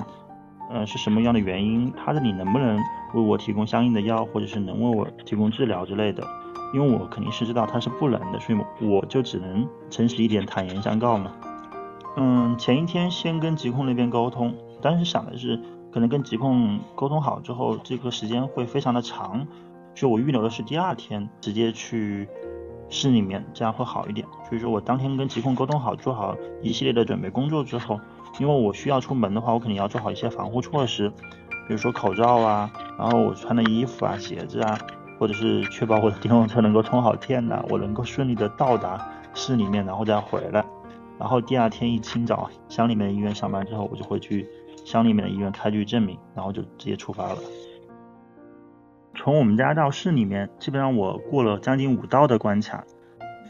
呃，是什么样的原因，他这里能不能为我提供相应的药，或者是能为我提供治疗之类的。因为我肯定是知道他是不能的，所以我就只能诚实一点，坦言相告嘛。嗯，前一天先跟疾控那边沟通，当时想的是可能跟疾控沟通好之后，这个时间会非常的长，就我预留的是第二天直接去。市里面这样会好一点，所以说我当天跟疾控沟通好，做好一系列的准备工作之后，因为我需要出门的话，我肯定要做好一些防护措施，比如说口罩啊，然后我穿的衣服啊、鞋子啊，或者是确保我的电动车能够充好电呐，我能够顺利的到达市里面，然后再回来。然后第二天一清早，乡里面的医院上班之后，我就会去乡里面的医院开具证明，然后就直接出发了。从我们家到市里面，基本上我过了将近五道的关卡。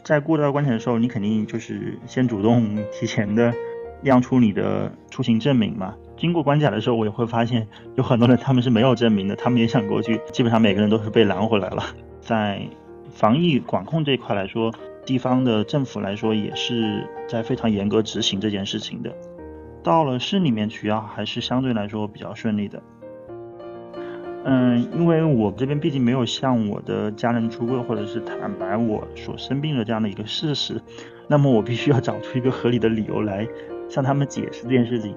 在过道关卡的时候，你肯定就是先主动 提前的亮出你的出行证明嘛。经过关卡的时候，我也会发现有很多人他们是没有证明的，他们也想过去，基本上每个人都是被拦回来了。在防疫管控这一块来说，地方的政府来说也是在非常严格执行这件事情的。到了市里面取药还是相对来说比较顺利的。嗯，因为我这边毕竟没有向我的家人出柜，或者是坦白我所生病的这样的一个事实，那么我必须要找出一个合理的理由来向他们解释这件事情。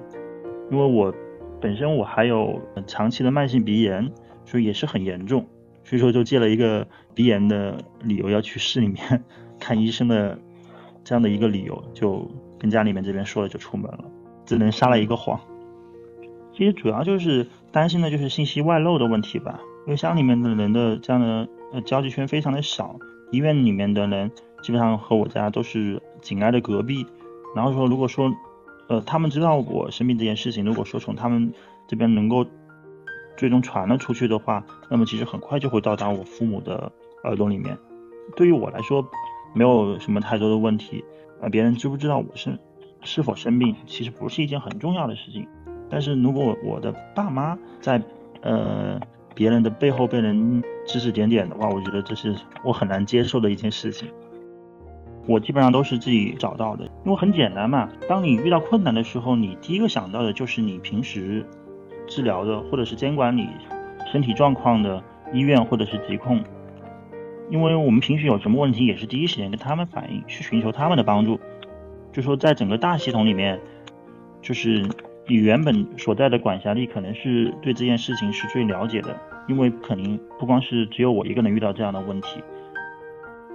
因为我本身我还有长期的慢性鼻炎，所以也是很严重，所以说就借了一个鼻炎的理由要去市里面 看医生的这样的一个理由，就跟家里面这边说了就出门了，只能撒了一个谎。其实主要就是担心的就是信息外漏的问题吧，因为乡里面的人的这样的呃交际圈非常的小，医院里面的人基本上和我家都是紧挨着隔壁，然后说如果说呃他们知道我生病这件事情，如果说从他们这边能够最终传了出去的话，那么其实很快就会到达我父母的耳朵里面。对于我来说，没有什么太多的问题。啊，别人知不知道我是是否生病，其实不是一件很重要的事情。但是如果我的爸妈在呃别人的背后被人指指点点的话，我觉得这是我很难接受的一件事情。我基本上都是自己找到的，因为很简单嘛。当你遇到困难的时候，你第一个想到的就是你平时治疗的或者是监管你身体状况的医院或者是疾控，因为我们平时有什么问题，也是第一时间跟他们反映，去寻求他们的帮助。就说在整个大系统里面，就是你原本所在的管辖力可能是对这件事情是最了解的，因为肯定不光是只有我一个人遇到这样的问题。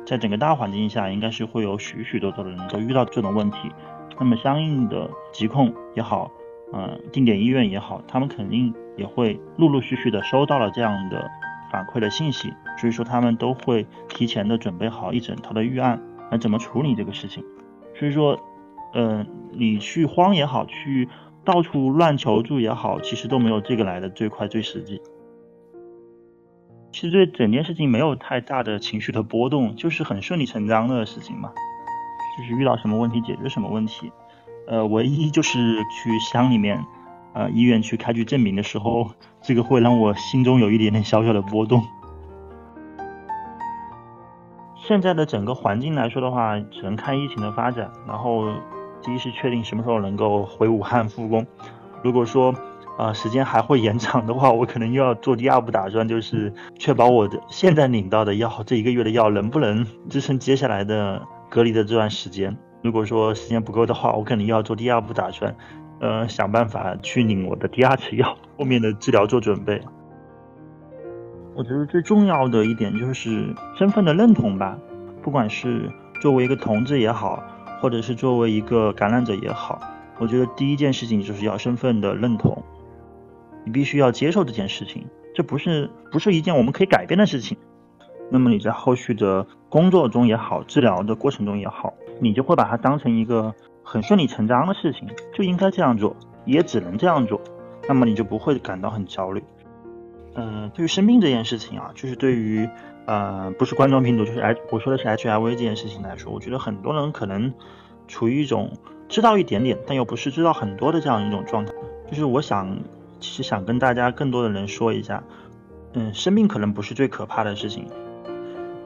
在整个大环境下，应该是会有许许多多的人都遇到这种问题，那么相应的疾控也好，嗯，定点医院也好，他们肯定也会陆陆续续的收到了这样的反馈的信息，所以说他们都会提前的准备好一整套的预案，来怎么处理这个事情。所以说，嗯，你去慌也好，去到处乱求助也好，其实都没有这个来的最快最实际。其实对整件事情没有太大的情绪的波动，就是很顺理成章的事情嘛。就是遇到什么问题解决什么问题。呃，唯一就是去乡里面，呃，医院去开具证明的时候，这个会让我心中有一点点小小的波动。现在的整个环境来说的话，只能看疫情的发展。然后，第一是确定什么时候能够回武汉复工。如果说，啊，时间还会延长的话，我可能又要做第二步打算，就是确保我的现在领到的药，这一个月的药能不能支撑接下来的隔离的这段时间。如果说时间不够的话，我可能又要做第二步打算，呃，想办法去领我的第二次药，后面的治疗做准备。我觉得最重要的一点就是身份的认同吧，不管是作为一个同志也好，或者是作为一个感染者也好，我觉得第一件事情就是要身份的认同。你必须要接受这件事情，这不是不是一件我们可以改变的事情。那么你在后续的工作中也好，治疗的过程中也好，你就会把它当成一个很顺理成章的事情，就应该这样做，也只能这样做。那么你就不会感到很焦虑。嗯，对于生病这件事情啊，就是对于呃不是冠状病毒，就是 H 我说的是 HIV 这件事情来说，我觉得很多人可能处于一种知道一点点，但又不是知道很多的这样一种状态。就是我想。其实想跟大家更多的人说一下，嗯，生病可能不是最可怕的事情，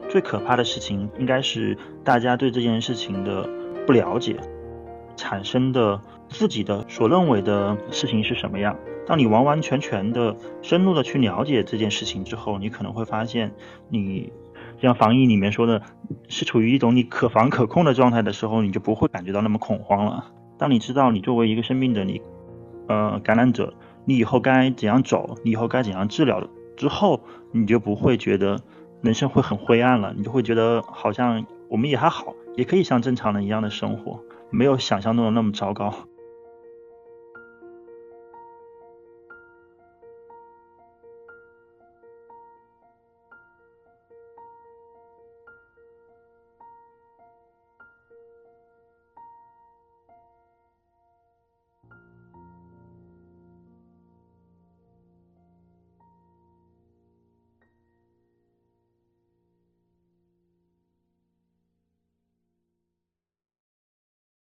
最可怕的事情应该是大家对这件事情的不了解，产生的自己的所认为的事情是什么样。当你完完全全的深入的去了解这件事情之后，你可能会发现，你像防疫里面说的，是处于一种你可防可控的状态的时候，你就不会感觉到那么恐慌了。当你知道你作为一个生病的你，呃，感染者。你以后该怎样走？你以后该怎样治疗？之后你就不会觉得人生会很灰暗了，你就会觉得好像我们也还好，也可以像正常人一样的生活，没有想象中的那么糟糕。